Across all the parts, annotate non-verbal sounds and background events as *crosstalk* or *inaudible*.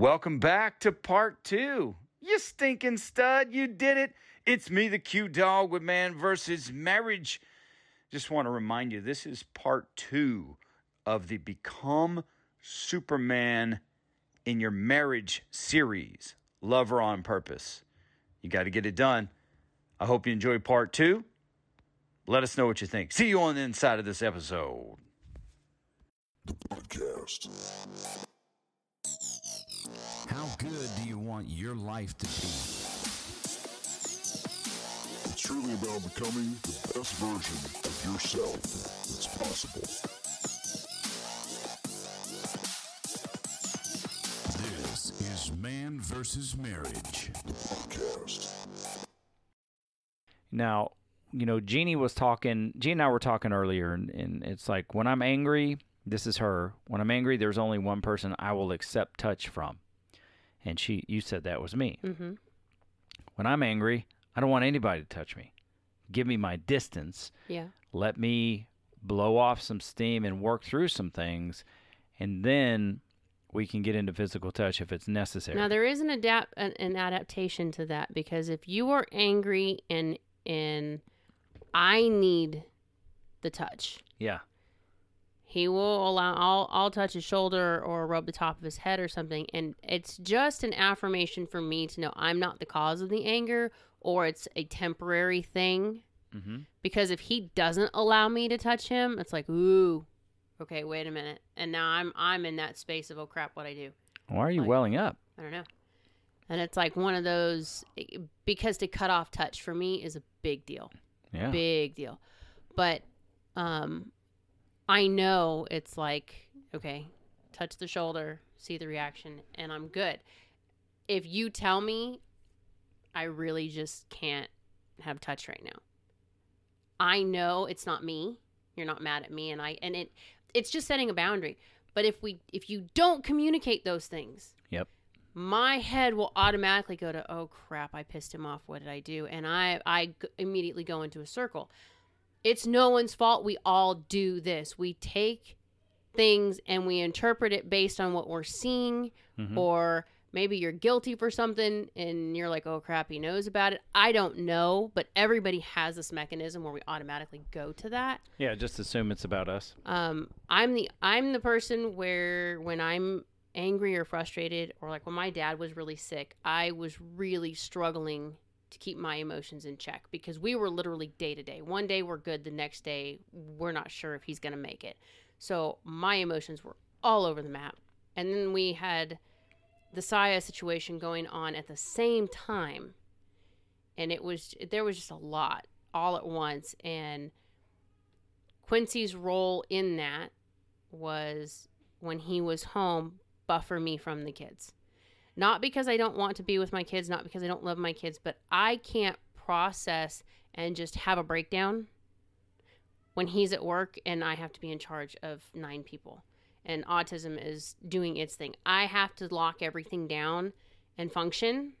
Welcome back to part two. You stinking stud, you did it. It's me, the cute dog with man versus marriage. Just want to remind you this is part two of the Become Superman in Your Marriage series, Lover on Purpose. You got to get it done. I hope you enjoy part two. Let us know what you think. See you on the inside of this episode. The podcast. How good do you want your life to be? It's truly about becoming the best version of yourself that's possible. This is Man versus Marriage. The podcast. Now, you know, Jeannie was talking, Jeannie and I were talking earlier, and, and it's like when I'm angry, this is her. When I'm angry, there's only one person I will accept touch from. And she, you said that was me. Mm-hmm. When I'm angry, I don't want anybody to touch me. Give me my distance. Yeah. Let me blow off some steam and work through some things. And then we can get into physical touch if it's necessary. Now there is an adapt an, an adaptation to that because if you are angry and and I need the touch, yeah. He will allow I'll I'll touch his shoulder or rub the top of his head or something and it's just an affirmation for me to know I'm not the cause of the anger or it's a temporary thing Mm-hmm. because if he doesn't allow me to touch him it's like ooh okay wait a minute and now I'm I'm in that space of oh crap what I do Why are you Like- welling up? I don't know. And it's like one of those because to cut off touch for me is a big deal. Yeah. Big deal. But um I know it's like okay, touch the shoulder, see the reaction and I'm good. If you tell me I really just can't have touch right now. I know it's not me. You're not mad at me and I and it it's just setting a boundary. But if we if you don't communicate those things, Yep. my head will automatically go to oh crap i pissed him off what did i do and I I immediately go into a circle it's no one's fault we all do this we take things and we interpret it based on what we're seeing Mhm. or maybe you're guilty for something and you're like oh crap he knows about it i don't know but everybody has this mechanism where we automatically go to that Yeah, just assume it's about us. um i'm the i'm the person where when i'm angry or frustrated or like when my dad was really sick i was really struggling to keep my emotions in check because we were literally day to day. One day we're good the next day we're not sure if he's going to make it. So my emotions were all over the map. And then we had the saya situation going on at the same time. And it was there was just a lot all at once. And Quincy's role in that was when he was home, buffer me from the kids. Not because I don't want to be with my kids, not because I don't love my kids, but I can't process and just have a breakdown when he's at work and I have to be in charge of nine people and autism is doing its thing. I have to lock everything down and function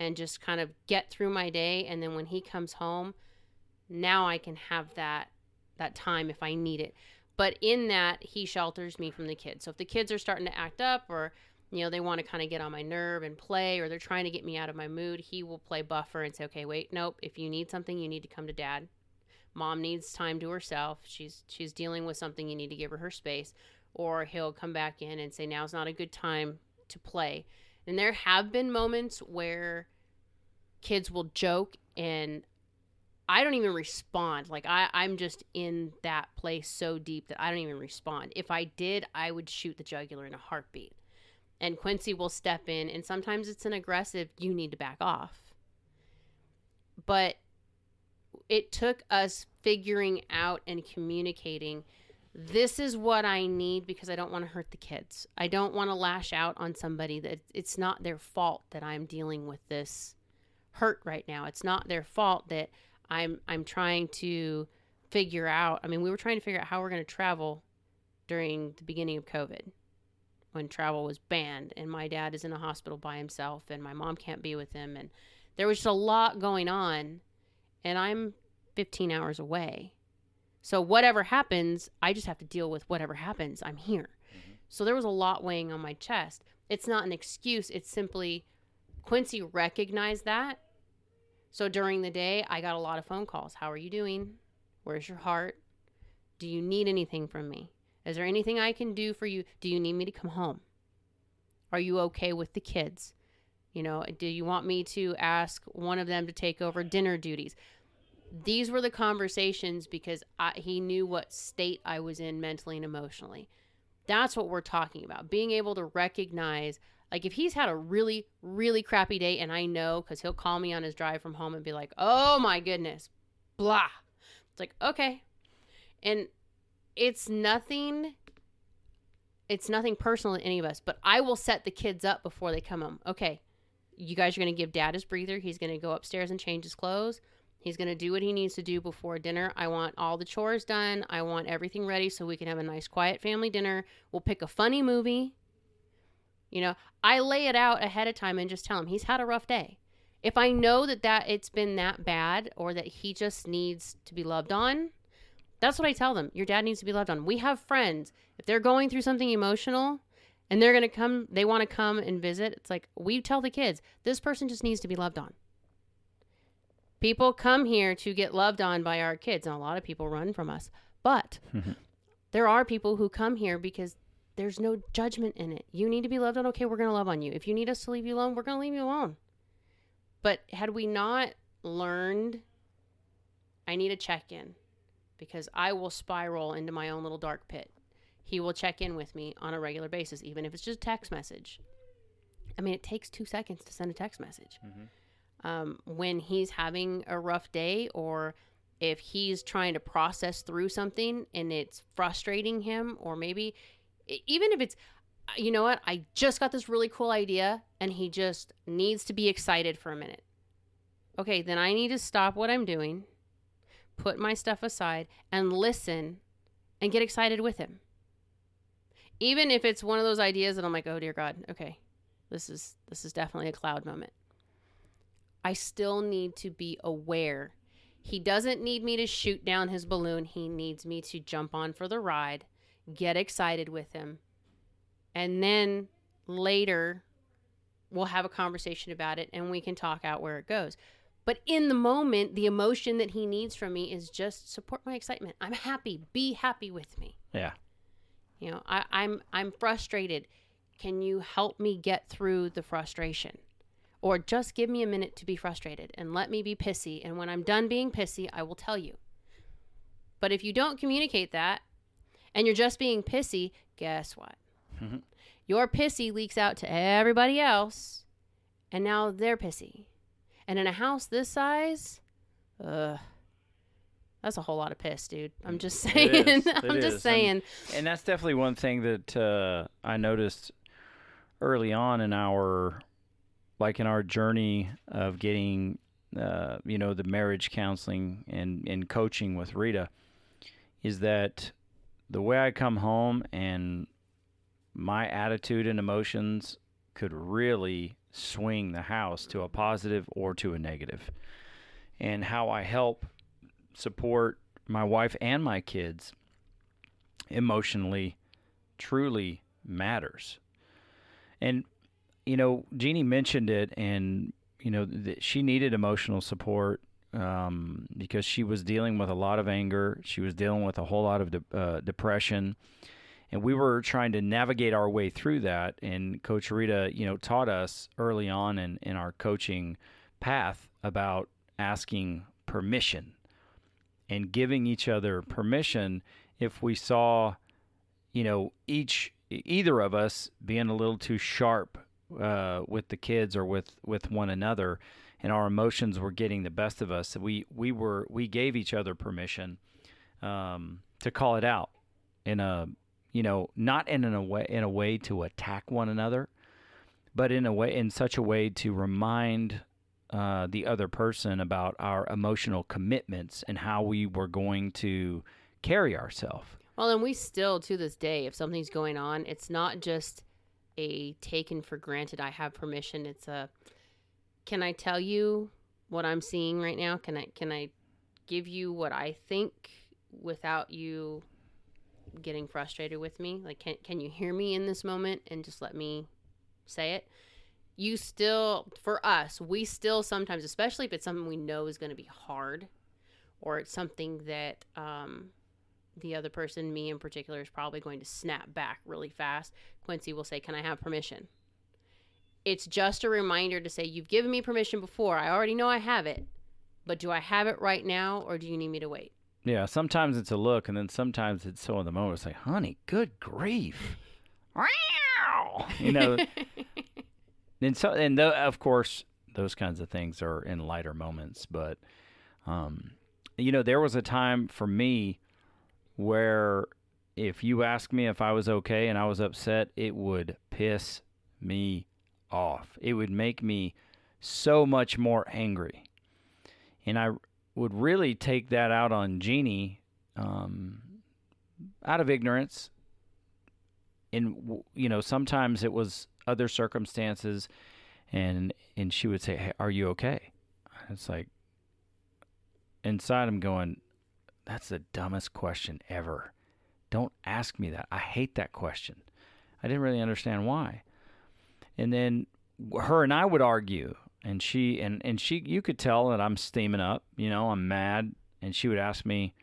and just kind of get through my day and then when he comes home, now I can have that that time if I need it. But in that, he shelters me from the kids. So if the kids are starting to act up or, you know, they want to kind of get on my nerve and play or they're trying to get me out of my mood, he will play buffer and say, okay, wait, nope. If you need something, you need to come to dad. Mom needs time to herself. She's she's dealing with something. You need to give her her space. Or he'll come back in and say, now's not a good time to play. And there have been moments where kids will joke and I don't even respond. Like I, I'm just in that place so deep that I don't even respond. If I did, I would shoot the jugular in a heartbeat. And Quincy will step in, and sometimes it's an aggressive, you need to back off. But it took us figuring out and communicating this is what I need because I don't want to hurt the kids. I don't want to lash out on somebody that it's not their fault that I'm dealing with this hurt right now. It's not their fault that I'm I'm trying to figure out. I mean, we were trying to figure out how we're going to travel during the beginning of COVID when travel was banned and my dad is in a hospital by himself and my mom can't be with him and there was just a lot going on and I'm 15 hours away. So whatever happens, I just have to deal with whatever happens. I'm here. Mm-hmm. So there was a lot weighing on my chest. it's not an excuse. It's simply Quincy recognized that. So during the day, I got a lot of phone calls. How are you doing? Where's your heart? Do you need anything from me? Is there anything I can do for you? Do you need me to come home? Are you okay with the kids? You know, do you want me to ask one of them to take over dinner duties? These were the conversations because I, he knew what state I was in mentally and emotionally. That's what we're talking about. Being able to recognize, like, if he's had a really, really crappy day, and I know because he'll call me on his drive from home and be like, oh my goodness, blah. It's like, okay. And it's nothing it's nothing personal to any of us, but I will set the kids up before they come home. Okay, you guys are going to give dad his breather. He's going to go upstairs and change his clothes. He's going to do what he needs to do before dinner. I want all the chores done. I want everything ready so we can have a nice, quiet family dinner. We'll pick a funny movie. You know, I lay it out ahead of time and just tell him he's had a rough day. If I know that that it's been that bad or that he just needs to be loved on, that's what I tell them. Your dad needs to be loved on. We have friends. If they're going through something emotional and they're going to come, they want to come and visit, it's like we tell the kids, this person just needs to be loved on. People come here to get loved on by our kids, and a lot of people run from us. But *laughs* there are people who come here because there's no judgment in it. You need to be loved on. Okay, we're going to love on you. If you need us to leave you alone, we're going to leave you alone. But had we not learned, I need a check in because I will spiral into my own little dark pit. He will check in with me on a regular basis, even if it's just a text message. I mean, it takes two seconds to send a text message. Um, when he's having a rough day or if he's trying to process through something and it's frustrating him, or maybe even if it's, you know what, I just got this really cool idea and he just needs to be excited for a minute. Okay, then I need to stop what I'm doing, put my stuff aside, and listen and get excited with him. Even if it's one of those ideas that I'm like, oh dear God, okay, this is this is definitely a cloud moment. I still need to be aware. He doesn't need me to shoot down his balloon. He needs me to jump on for the ride, get excited with him. And then later, we'll have a conversation about it and we can talk out where it goes. But in the moment, the emotion that he needs from me is just support my excitement. I'm happy. Be happy with me. Yeah. You know, I, I'm I'm frustrated. Can you help me get through the frustration? Or just give me a minute to be frustrated and let me be pissy. And when I'm done being pissy, I will tell you. But if you don't communicate that and you're just being pissy, guess what? Mm-hmm. Your pissy leaks out to everybody else, and now they're pissy. And in a house this size, ugh, that's a whole lot of piss, dude. I'm just saying. *laughs* is. I'm is. just saying. And that's definitely one thing that uh, I noticed early on in our, like in our journey of getting, uh, you know, the marriage counseling and, and coaching with Rita, is that the way I come home and my attitude and emotions could really swing the house to a positive or to a negative. And how I help support my wife and my kids emotionally truly matters. And you know, Jeannie mentioned it, and you know she needed emotional support um, because she was dealing with a lot of anger. She was dealing with a whole lot of de- uh, depression, and we were trying to navigate our way through that. And Coach Rita, you know, taught us early on in in our coaching path about asking permission and giving each other permission if we saw, you know, each either of us being a little too sharp uh, with the kids or with with one another, and our emotions were getting the best of us. We we were we gave each other permission um, to call it out in a you know not in a way in a way to attack one another, but in a way in such a way to remind uh, the other person about our emotional commitments and how we were going to carry ourselves. Well, and we still, to this day, if something's going on, it's not just a taken for granted, I have permission. It's a, can I tell you what I'm seeing right now? Can I, can I give you what I think without you getting frustrated with me? Like, can, can you hear me in this moment and just let me say it. You still, for us, we still sometimes, especially if it's something we know is going to be hard, or it's something that um, the other person, me in particular, is probably going to snap back really fast. Quincy will say, "Can I have permission?" It's just a reminder to say, "You've given me permission before. I already know I have it, but do I have it right now, or do you need me to wait?" Yeah, sometimes it's a look, and then sometimes it's so in the moment. It's like, honey, good grief. Wow. You know, *laughs* and so, and of course, those kinds of things are in lighter moments. But, um, you know, there was a time for me where if you asked me if I was okay and I was upset, it would piss me off. It would make me so much more angry. And I would really take that out on Jeannie um, out of ignorance. And you know, sometimes it was other circumstances, and and she would say, hey, "Are you okay?" It's like inside I'm going, "That's the dumbest question ever. Don't ask me that. I hate that question." I didn't really understand why. And then her and I would argue and she and and she you could tell that I'm steaming up, you know, I'm mad and she would ask me,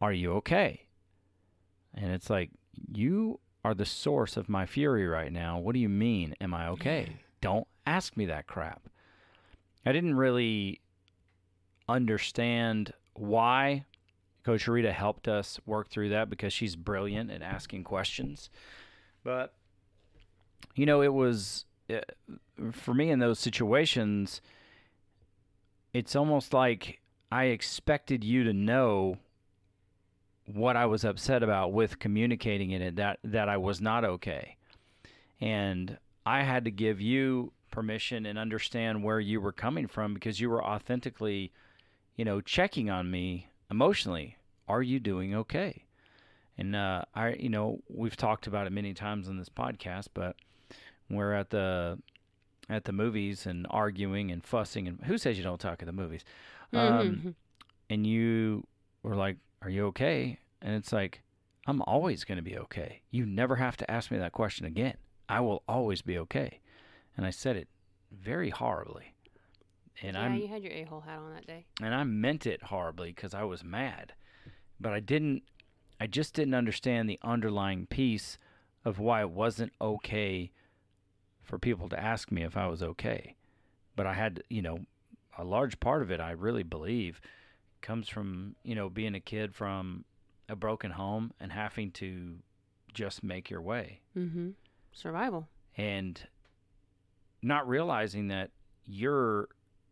"Are you okay?" And it's like, "You are the source of my fury right now. What do you mean am I okay? Don't ask me that crap." I didn't really understand why Coach Rita helped us work through that because she's brilliant at asking questions. But you know, it was uh, for me in those situations, it's almost like I expected you to know what I was upset about with communicating in it that that I was not okay. And I had to give you permission and understand where you were coming from because you were authentically, you know, checking on me emotionally. Are you doing okay? And uh, I, you know, we've talked about it many times on this podcast, but we're at the at the movies and arguing and fussing and who says you don't talk at the movies um, Mhm. and you were like are you okay and it's like i'm always going to be okay you never have to ask me that question again i will always be okay and i said it very horribly and yeah, i'm you had your a hole hat on that day. and I meant it horribly because I was mad, but I didn't. I just didn't understand the underlying piece of why it wasn't okay for people to ask me if I was okay. But I had, you know, a large part of it. I really believe comes from you know being a kid from a broken home and having to just make your way Mm-hmm. Survival. and not realizing that your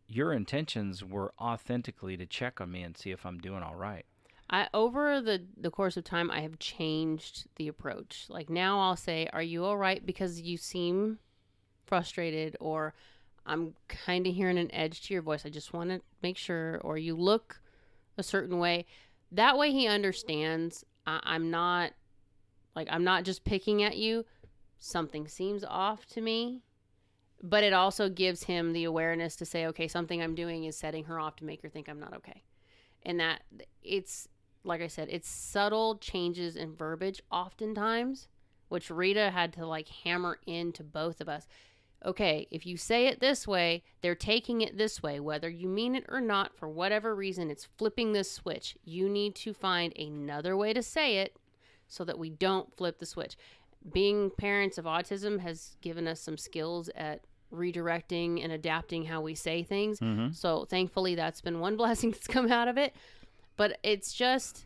your intentions were authentically to check on me and see if I'm doing all right. I over the the course of time I have changed the approach. Like now I'll say, "Are you all right?" because you seem frustrated or I'm kind of hearing an edge to your voice. I just want to make sure or you look a certain way. That way he understands I, I'm not like I'm not just picking at you. Something seems off to me. But it also gives him the awareness to say, okay, something I'm doing is setting her off to make her think I'm not okay. And that it's like I said, it's subtle changes in verbiage oftentimes, which Rita had to like hammer into both of us. Okay, if you say it this way, they're taking it this way. Whether you mean it or not, for whatever reason, it's flipping this switch. You need to find another way to say it so that we don't flip the switch. Being parents of autism has given us some skills at redirecting and adapting how we say things. Mm-hmm. So thankfully, that's been one *laughs* blessing that's come out of it. But it's just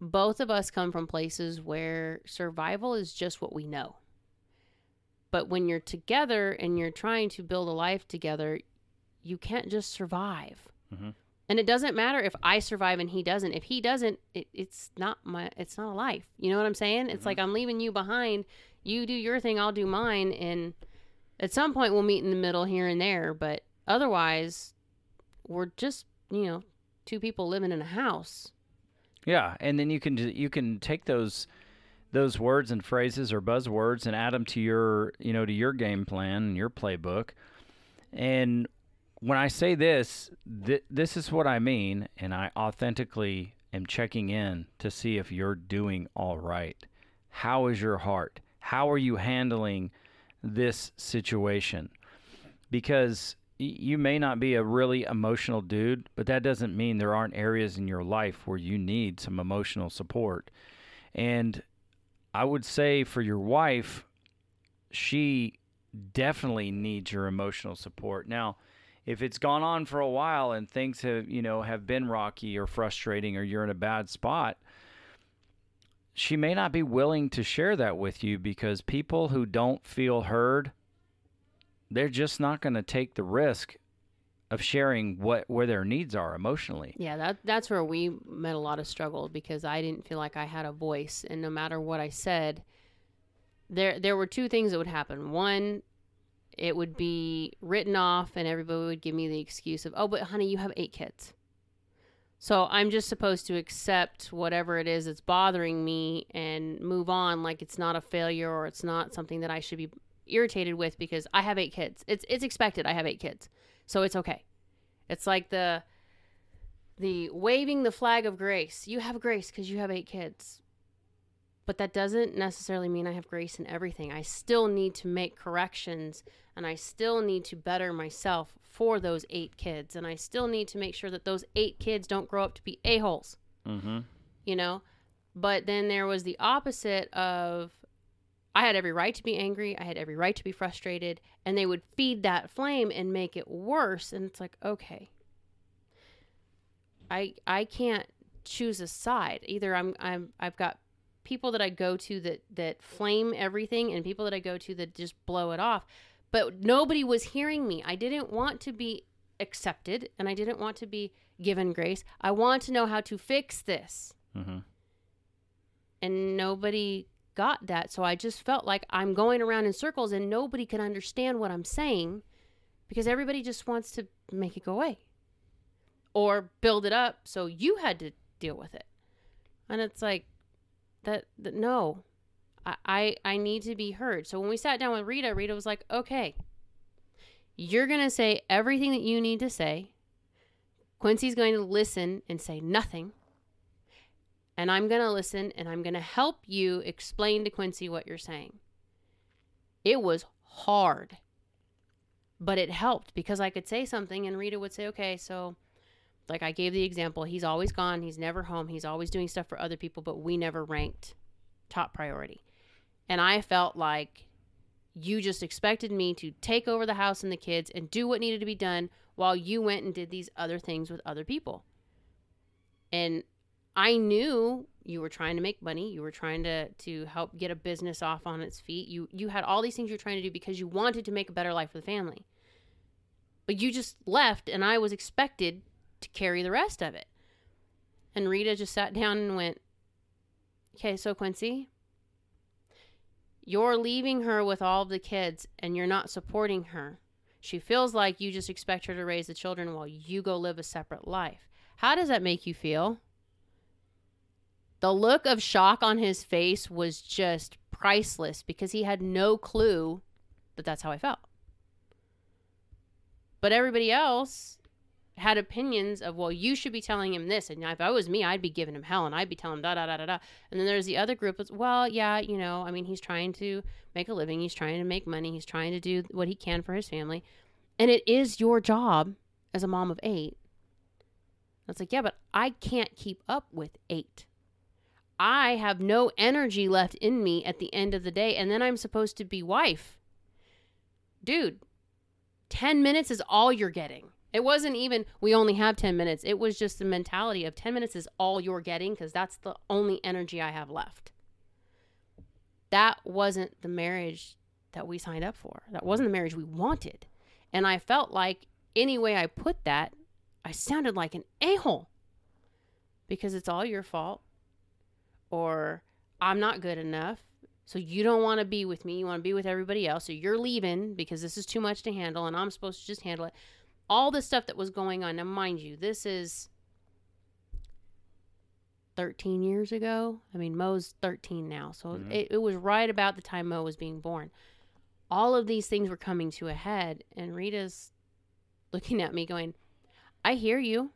both of us come from places where survival is just what we know. But when you're together and you're trying to build a life together, you can't just survive. Mhm. And it doesn't matter if I survive and he doesn't. If he doesn't, it, it's not my it's not a life. You know what I'm saying? It's like I'm leaving you behind. You do your thing, I'll do mine and at some point we'll meet in the middle here and there, but otherwise we're just, you know, two people living in a house. Yeah, and then you can you can take those those words and phrases or buzzwords and add them to your you know to your game plan and your playbook. And when I say this, th- this is what I mean, and I authentically am checking in to see if you're doing all right. How is your heart? how are you handling this situation? Because you may not be a really emotional dude, but that doesn't mean there aren't areas in your life where you need some emotional support. And I would say for your wife, she definitely needs your emotional support. Now, if it's gone on for a while and things have, you know, have been rocky or frustrating or you're in a bad spot, she may not be willing to share that with you because people who don't feel heard, they're just not going to take the risk of sharing what where their needs are emotionally. Yeah, that that's where we met a lot of struggle because I didn't feel like I had a voice, and no matter what I said, there there were two things that would happen. One, it would be written off, and everybody would give me the excuse of, "Oh, but honey, you have eight kids." So I'm just supposed to accept whatever it is that's bothering me and move on like it's not a failure or it's not something that I should be irritated with because I have eight kids. It's it's expected I have eight kids. So it's okay. It's like the the waving the flag of grace. You have grace because you have eight kids. But that doesn't necessarily mean I have grace in everything. I still need to make corrections and I still need to better myself for those eight kids. And I still need to make sure that those eight kids don't grow up to be a-holes, Mm-hmm. you know? But then there was the opposite of I had every right to be angry. I had every right to be frustrated. And they would feed that flame and make it worse. And it's like, okay. I I can't choose a side. Either I'm I'm I've got people that I go to that that flame everything and people that I go to that just blow it off. But nobody was hearing me. I didn't want to be accepted and I didn't want to be given grace. I want to know how to fix this. Mm-hmm. And nobody got that. So I just felt like I'm going around in circles and nobody can understand what I'm saying because everybody just wants to make it go away or build it up so you had to deal with it. And it's like that, that no. I, I I need to be heard. So when we sat down with Rita, Rita was like, "Okay. You're going to say everything that you need to say. Quincy's going to listen and say nothing and I'm going to listen and I'm going to help you explain to Quincy what you're saying. It was hard, but it helped because I could say something and Rita would say, okay, so like I gave the example, he's always gone, he's never home, he's always doing stuff for other people, but we never ranked top priority. And I felt like you just expected me to take over the house and the kids and do what needed to be done while you went and did these other things with other people. And I knew you were trying to make money. You were trying to to help get a business off on its feet. You you had all these things you're trying to do because you wanted to make a better life for the family. But you just left and I was expected to carry the rest of it. And Rita just sat down and went, "Okay, so Quincy, you're leaving her with all of the kids and you're not supporting her. She feels like you just expect her to raise the children while you go live a separate life. How does that make you feel?" The look of shock on his face was just priceless because he had no clue that that's how I felt. But everybody else had opinions of, well, you should be telling him this. And if I was me, I'd be giving him hell and I'd be telling him da da da da da. And then there's the other group that's, well, yeah, you know, I mean, he's trying to make a living, he's trying to make money, he's trying to do what he can for his family. And it is your job as a mom of eight. That's like, yeah, but I can't keep up with eight. I have no energy left in me at the end of the day, and then I'm supposed to be wife. Dude, 10 minutes is all you're getting. It wasn't even, we only have 10 minutes. It was just the mentality of 10 minutes is all you're getting because that's the only energy I have left. That wasn't the marriage that we signed up for. That wasn't the marriage we wanted. And I felt like any way I put that, I sounded like an a hole because it's all your fault or I'm not good enough. So you don't want to be with me. You want to be with everybody else. So you're leaving because this is too much to handle and I'm supposed to just handle it. All the stuff that was going on. Now, mind you, this is 13 years ago. I mean, Mo's 13 now. So Mhm. it, it was right about the time Mo was being born. All of these things were coming to a head. And Rita's looking at me going, I hear you.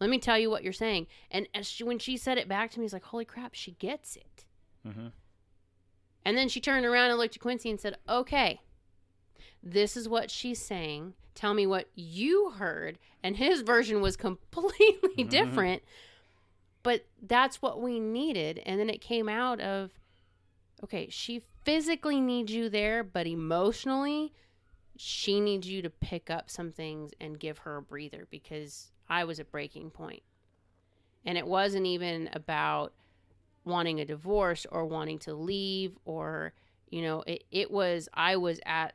Let me tell you what you're saying. And as she, when she said it back to me, he's like, holy crap, she gets it. Mm-hmm. And then she turned around and looked at Quincy and said, Okay, this is what she's saying. Tell me what you heard. And his version was *laughs* completely different. But that's what we needed. And then it came out of, okay, she physically needs you there, but emotionally, she needs you to pick up some things and give her a breather because I was at breaking point. And it wasn't even about wanting a divorce or wanting to leave or, you know, it, it was, I was at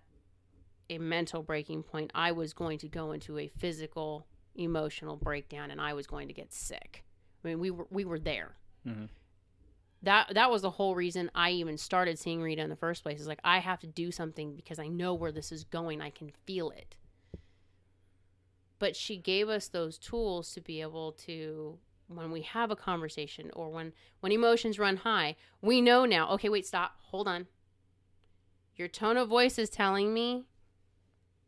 a mental breaking point. I was going to go into a physical, emotional breakdown and I was going to get sick. I mean, we were, we were there. Mhm. That, that was the whole reason I even started seeing Rita in the first place. Is like I have to do something because I know where this is going. I can feel it but she gave us those tools to be able to when we have a conversation or when when emotions run high we know now okay wait stop hold on. Your tone of voice is telling me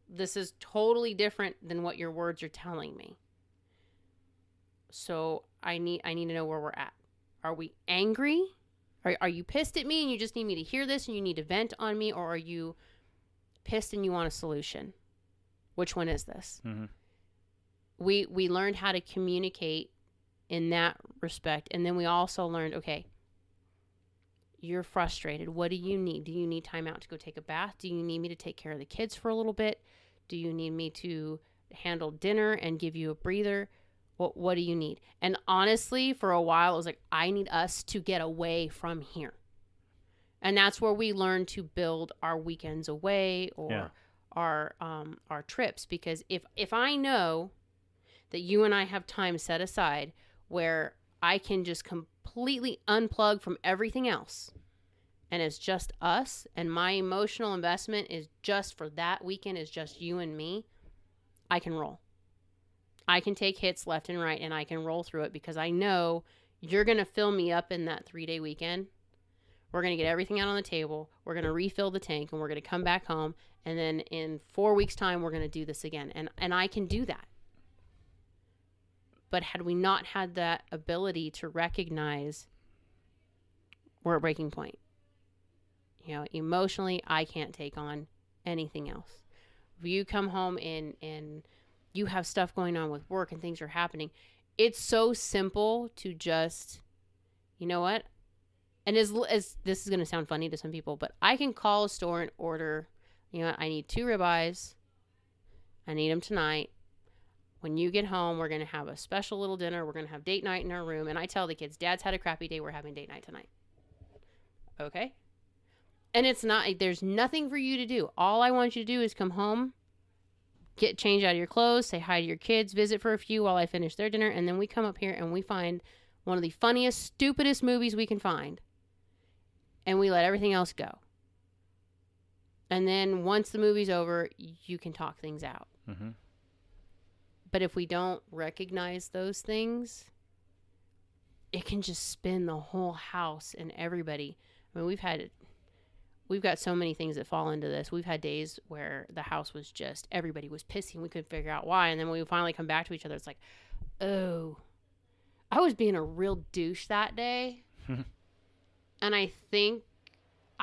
this is totally different than what your words are telling me. So i need i need to know where we're at. Are we angry? Are, are you pissed at me and you just need me to hear this and you need to vent on me or are you pissed and you want a solution? Which one is this? Mhm. We we learned how to communicate in that respect. And then we also learned okay you're frustrated. What do you need? Do you need time out to go take a bath? Do you need me to take care of the kids for a little bit? Do you need me to handle dinner and give you a breather? What what do you need? And honestly for a while it was like i need us to get away from here. And that's where we learn to build our weekends away or Yeah. our um our trips. Because if if i know that you and I have time set aside where I can just completely unplug from everything else and it's just us and my emotional investment is just for that weekend is just you and me, I can roll. I can take hits left and right and I can roll through it because I know you're going to fill me up in that 3-day weekend. We're going to get everything out on the table. We're going to refill the tank and we're going to come back home and then in 4 weeks time we're going to do this again. And and I can do that. But had we not had that ability to recognize we're at breaking point, you know, emotionally, I can't take on anything else. If you come home and and you have stuff going on with work and things are happening, it's so simple to just, you know what? And as as this is going to sound funny to some people, but I can call a store and order. You know, I need two ribeyes. I need them tonight when you get home, we're going to have a special little dinner. We're going to have date night in our room. And I tell the kids, Dad's had a crappy day. We're having date night tonight. Okay. And it's not, there's nothing for you to do. All I want you to do is come home, get changed out of your clothes, say hi to your kids, visit for a few while I finish their dinner. And then we come up here and we find one of the funniest, stupidest movies we can find. And we let everything else go. And then once the movie's over, you can talk things out. Mhm. But if we don't recognize those things, it can just spin the whole house and everybody. I mean, we've had we've got so many things that fall into this. We've had days where the house was just everybody was pissing. We couldn't figure out why, and then when we finally come back to each other, it's like, oh, I was being a real douche that day, *laughs* and I think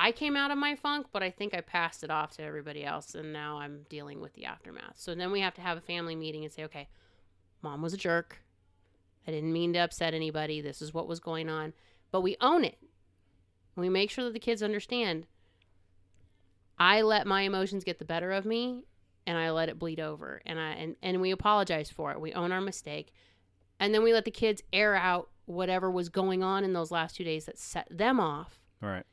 I came out of my funk, but I think I passed it off to everybody else, and now I'm dealing with the aftermath. So then we have to have a family meeting and say, okay, mom was a jerk. I didn't mean to upset anybody. This is what was going on. But we own it. We make sure that the kids understand I let my emotions get the better of me and I let it bleed over and I and, and we apologize for it. We own our mistake. And then we let the kids air out whatever was going on in those last two days that set them off All right.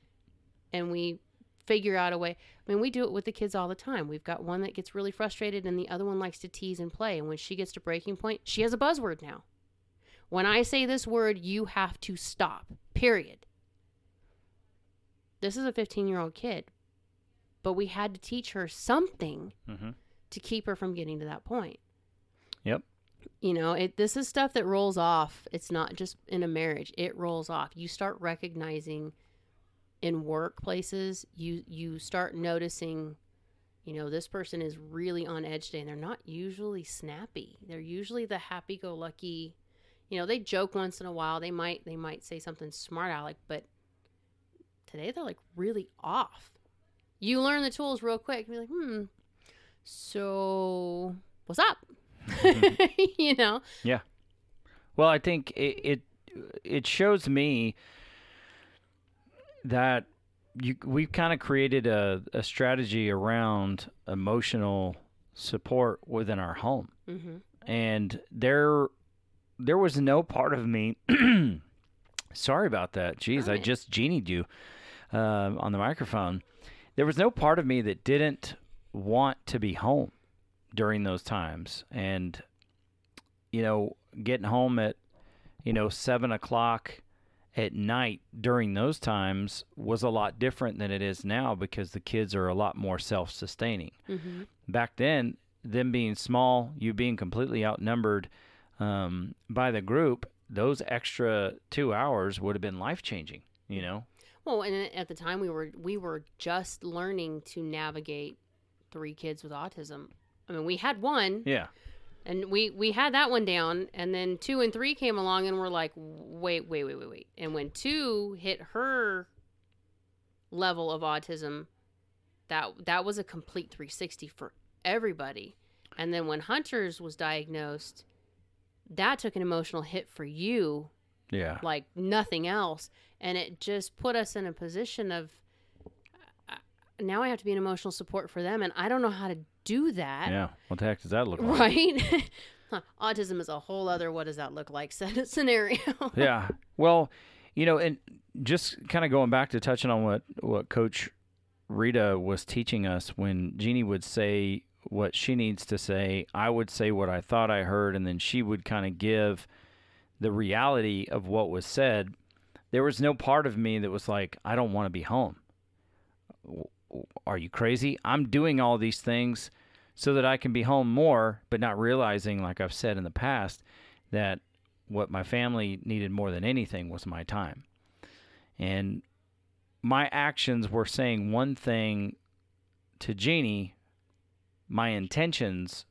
And we figure out a way. I mean, we do it with the kids all the time. We've got one that gets really frustrated and the other one likes to tease and play. And when she gets to breaking point, she has a buzzword now. When I say this word, you have to stop. Period. This is a 15 year old kid, but we had to teach her something Mm-hmm. to keep her from getting to that point. Yep. You know, it this is stuff that rolls off. It's not just in a marriage. It rolls off. You start recognizing in workplaces, you you start noticing, you know, this person is really on edge today and they're not usually snappy. They're usually the happy go lucky. You know, they joke once in a while. They might they might say something smart aleck, but today they're like really off. You learn the tools real quick and be like, hmm, so what's up? *laughs* you know? Yeah. Well, I think it it, it shows me that you we've kind of created a, a strategy around emotional support within our home, hmm and there there was no part of me. *clears throat* sorry about that. Jeez, I just genied you uh, on the microphone. There was no part of me that didn't want to be home during those times, and you know, getting home at you know seven o'clock at night during those times was a lot different than it is now because the kids are a lot more self-sustaining hmm back then, them being small, you being completely outnumbered um, by the group, those extra two hours would have been life changing. You know? Well, and at the time we were we were just learning to navigate three kids with autism. I mean, we had one, Yeah. And we we had that one down, and then two and three came along, and we're like, wait, wait, wait, wait, wait. And when two hit her level of autism, that that was a complete 360 for everybody. And then when Hunter's was diagnosed, that took an emotional hit for you Yeah. like nothing else and it just put us in a position of now i have to be an emotional support for them and i don't know how to do that Yeah. What the heck does that look like? right *laughs* Huh, autism is a whole other what does that look like *laughs* scenario yeah. *laughs* Well, you know, and just kind of going back to touching on what what Coach Rita was teaching us when Jeannie would say what she needs to say, I would say what I thought I heard, and then she would kind of give the reality of what was said. There was no part of me that was like, I don't want to be home. Are you crazy? I'm doing all these things so that I can be home more, but not realizing, like I've said in the past, that what my family needed more than anything was my time. And my actions were saying one thing to Jeannie, my intentions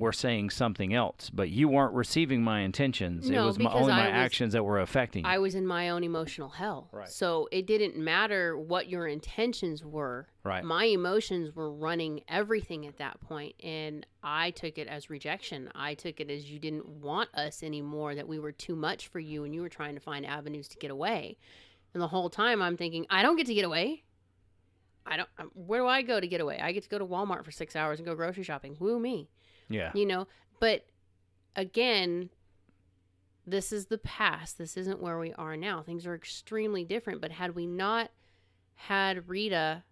were saying something else, but you weren't receiving my intentions. it No, was my, only my was- actions that were affecting you. i was in my own emotional hell Right. so it didn't matter what your intentions were Right. my emotions were running everything at that point and i took it as rejection i took it as you didn't want us anymore that we were too much for you and you were trying to find avenues to get away and the whole time i'm thinking i don't get to get away i don't um, where do i go to get away i get to go to walmart for six hours and go grocery shopping woo me yeah. you know? But again this is the past. This isn't where we are now. Things are extremely different. But had we not had rita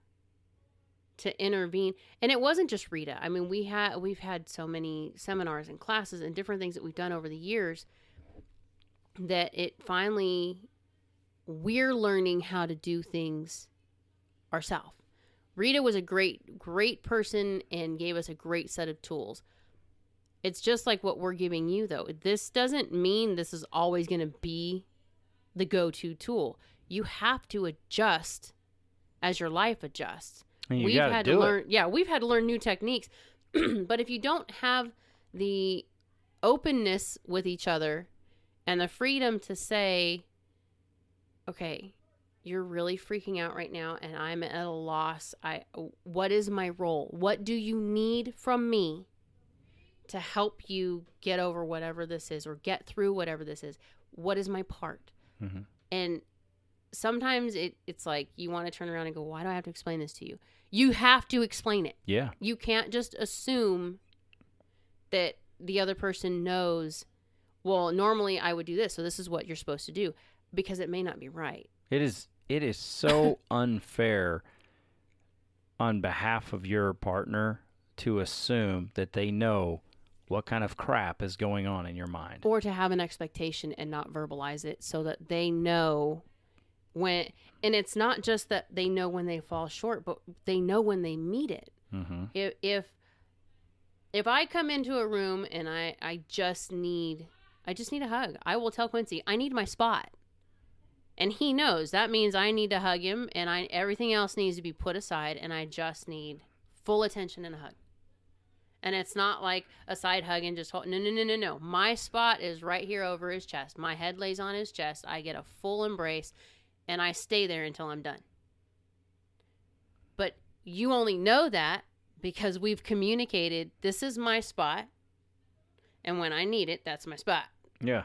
to intervene and it wasn't just rita. I mean we had we've had so many seminars and classes and different things that we've done over the years that it finally we're learning how to do things ourselves rita was a great great person and gave us a great set of tools it's just like what we're giving you though. This doesn't mean this is always going to be the go-to tool. You have to adjust as your life adjusts. We've had to to learn yeah we've had to learn new techniques. *clears throat* But if you don't have the openness with each other and the freedom to say okay you're really freaking out right now and i'm at a loss. I what is my role? What do you need from me to help you get over whatever this is or get through whatever this is. What is my part? Mhm. and sometimes it, it's like you want to turn around and go why do i have to explain this to you? You have to explain it. Yeah. you can't just assume that the other person knows well normally i would do this so this is what you're supposed to do because it may not be right. It is it is so *laughs* unfair on behalf of your partner to assume that they know what kind of crap is going on in your mind. or to have an expectation and not verbalize it so that they know when and it's not just that they know when they fall short but they know when they meet it. Hmm if if if i come into a room and i i just need i just need a hug. I will tell quincy i need my spot. And he knows. That means i need to hug him and i everything else needs to be put aside and i just need full attention and a hug and it's not like a side hug and just hold no no no no no my spot is right here over his chest my head lays on his chest i get a full embrace and i stay there until i'm done But you only know that because we've communicated this is my spot and when I need it, that's my spot. Yeah.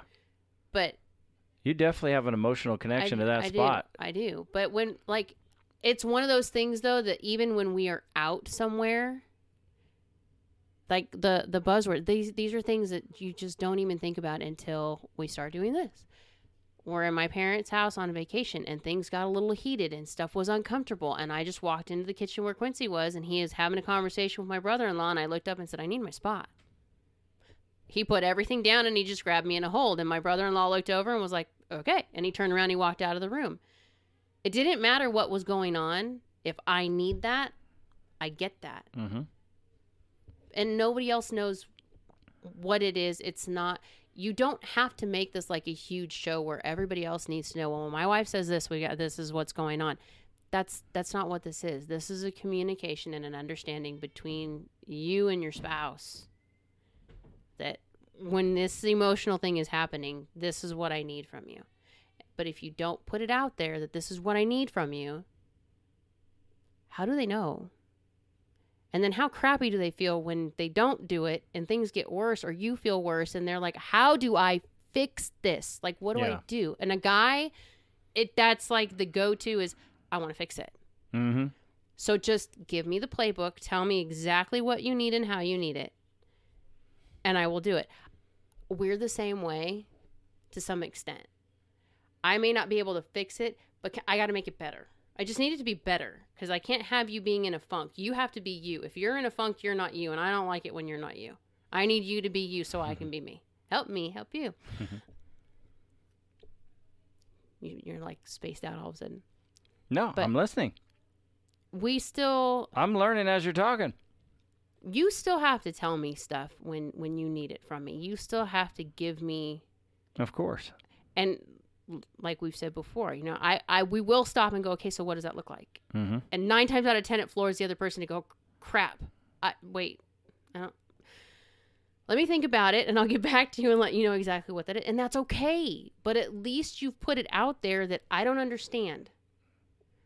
But You definitely have an emotional connection I, to that I spot. Do. I do. But when like it's one of those things though that even when we are out somewhere like the the buzzword these these are things that you just don't even think about until we start doing this. We're in my parents' house on vacation and things got a little heated and stuff was uncomfortable and I just walked into the kitchen where Quincy was and he is having a conversation with my brother-in-law and I looked up and said I need my spot. He put everything down and he just grabbed me in a hold and my brother-in-law looked over and was like, "Okay." And he turned around and he walked out of the room. It didn't matter what was going on. If I need that, I get that. Mm-hmm. And nobody else knows what it is. It's not you don't have to make this like a huge show where everybody else needs to know, well, my wife says this, we got this is what's going on. That's that's not what this is. This is a communication and an understanding between you and your spouse. That when this emotional thing is happening, this is what I need from you. But if you don't put it out there that this is what I need from you, how do they know? And then how crappy do they feel when they don't do it and things get worse or you feel worse and they're like, "How do I fix this? Like what do Yeah. I do?" And a guy it that's like the go-to is I want to fix it. Mm-hmm. So just give me the playbook, tell me exactly what you need and how you need it. And I will do it. We're the same way to some extent. I may not be able to fix it, but I got to make it better. I just need it to be better because I can't have you being in a funk. You have to be you. If you're in a funk, you're not you. And I don't like it when you're not you. I need you to be you so I can be me. Help me, help you. *laughs* you you're like spaced out all of a sudden. No, But- I'm listening. We still I'm learning as you're talking. you still have to tell me stuff when when you need it from me. You still have to give me Of course. and like we've said before, you know, I I we will stop and go, okay, so what does that look like? Mm-hmm. And nine times out of ten, it floors the other person to go, crap. I wait, I don't. Let me think about it, and I'll get *laughs* back to you and let you know exactly what that is, and that's okay. But at least you've put it out there that I don't understand.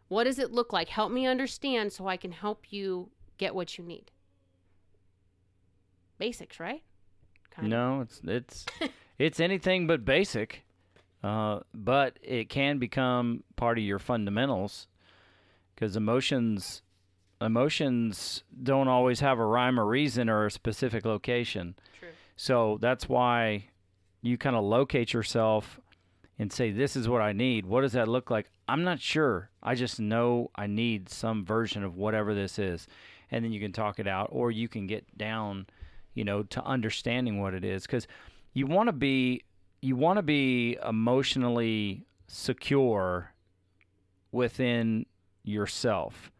What does it look like? Help me understand so I can help you get what you need. Basics, right? Kinda. No, it's it's it's anything but basic, uh, but it can become part of your fundamentals because emotions emotions don't always have a rhyme or reason or a specific location. True. So that's why you kind of locate yourself and say, This is what I need. What does that look like? I'm not sure. I just know I need some version of whatever this is. And then you can talk it out, or you can get down, you know, to understanding what it is. Because you want to be. You want to be emotionally secure within yourself.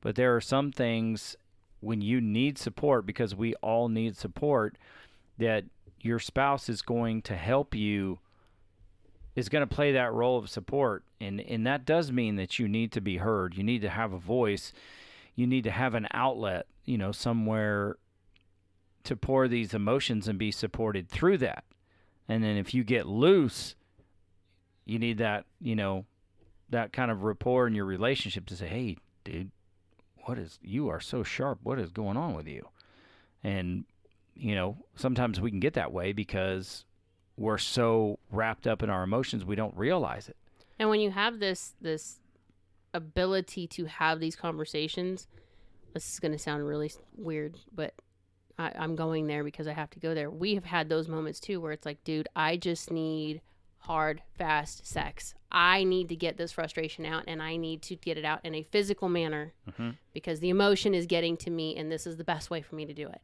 But there are some things when you need support, because we all need support, that your spouse is going to help you is going to play that role of support. And and that does mean that you need to be heard. You need to have a voice. You need to have an outlet you know somewhere to pour these emotions and be supported through that and then if you get loose you need that you know that kind of rapport in your relationship to say hey dude what is you are so sharp. What is going on with you? And you know sometimes we can get that way because we're so wrapped up in our emotions we don't realize it. And when you have this this ability to have these conversations, this is going to sound really weird, but I, I'm going there because I have to go there. We have had those moments too where it's like, dude, I just need hard, fast sex. I need to get this frustration out and I need to get it out in a physical manner because the emotion is getting to me and this is the best way for me to do it.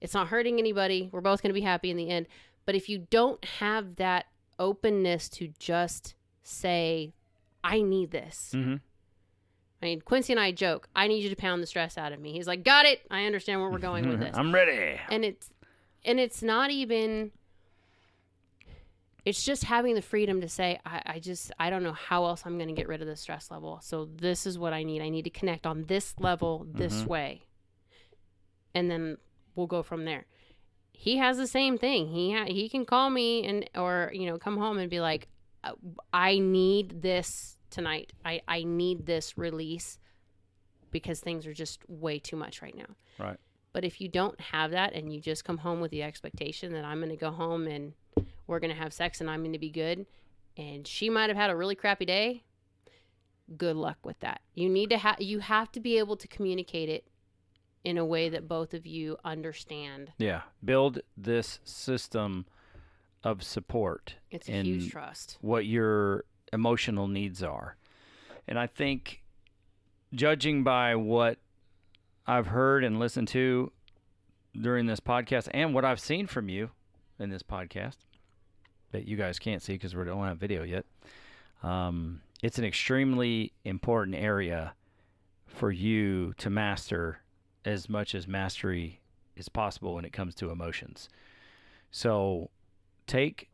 It's not hurting anybody. We're both going to be happy in the end. But if you don't have that openness to just say, I need this. mm-hmm. I mean, Quincy and I joke, I need you to pound the stress out of me. He's like, got it. I understand where we're going with this. *laughs* i'm ready. And it's and it's not even it's just having the freedom to say I, I just i don't know how else i'm going to get rid of the stress level. So this is what i need. I need to connect on this level this way. And then we'll go from there. He has the same thing. He ha- he can call me and or you know come home and be like "Uh, i need this tonight i i need this release because things are just way too much right now. Right. But if you don't have that and you just come home with the expectation that I'm going to go home and we're going to have sex and I'm going to be good, and she might have had a really crappy day, good luck with that. You need to have you have to be able to communicate it in a way that both of you understand. Yeah. Build this system of support. It's a and huge trust. what your emotional needs are. And I think, judging by what I've heard and listened to during this podcast and what I've seen from you in this podcast that you guys can't see because we don't have video yet, um, it's an extremely important area for you to master as much as mastery is possible when it comes to emotions. So take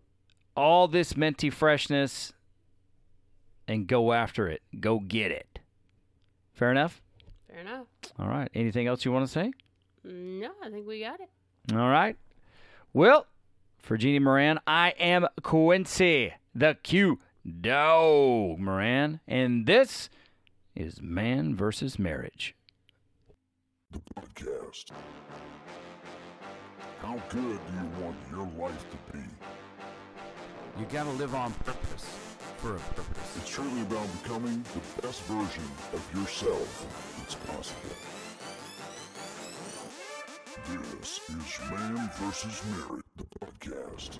all this minty freshness and go after it. Go get it. Fair enough? Fair enough. All right. Anything else you want to say? No, I think we got it. All right. Well, for Jeannie Moran, I am Quincy, the Q Dog Moran, and this is Man versus Marriage. The podcast. How good do you want your life to be? You gotta live on purpose for a purpose. It's truly about becoming the best version of yourself that's possible. This is Man vs. Marriage, the podcast.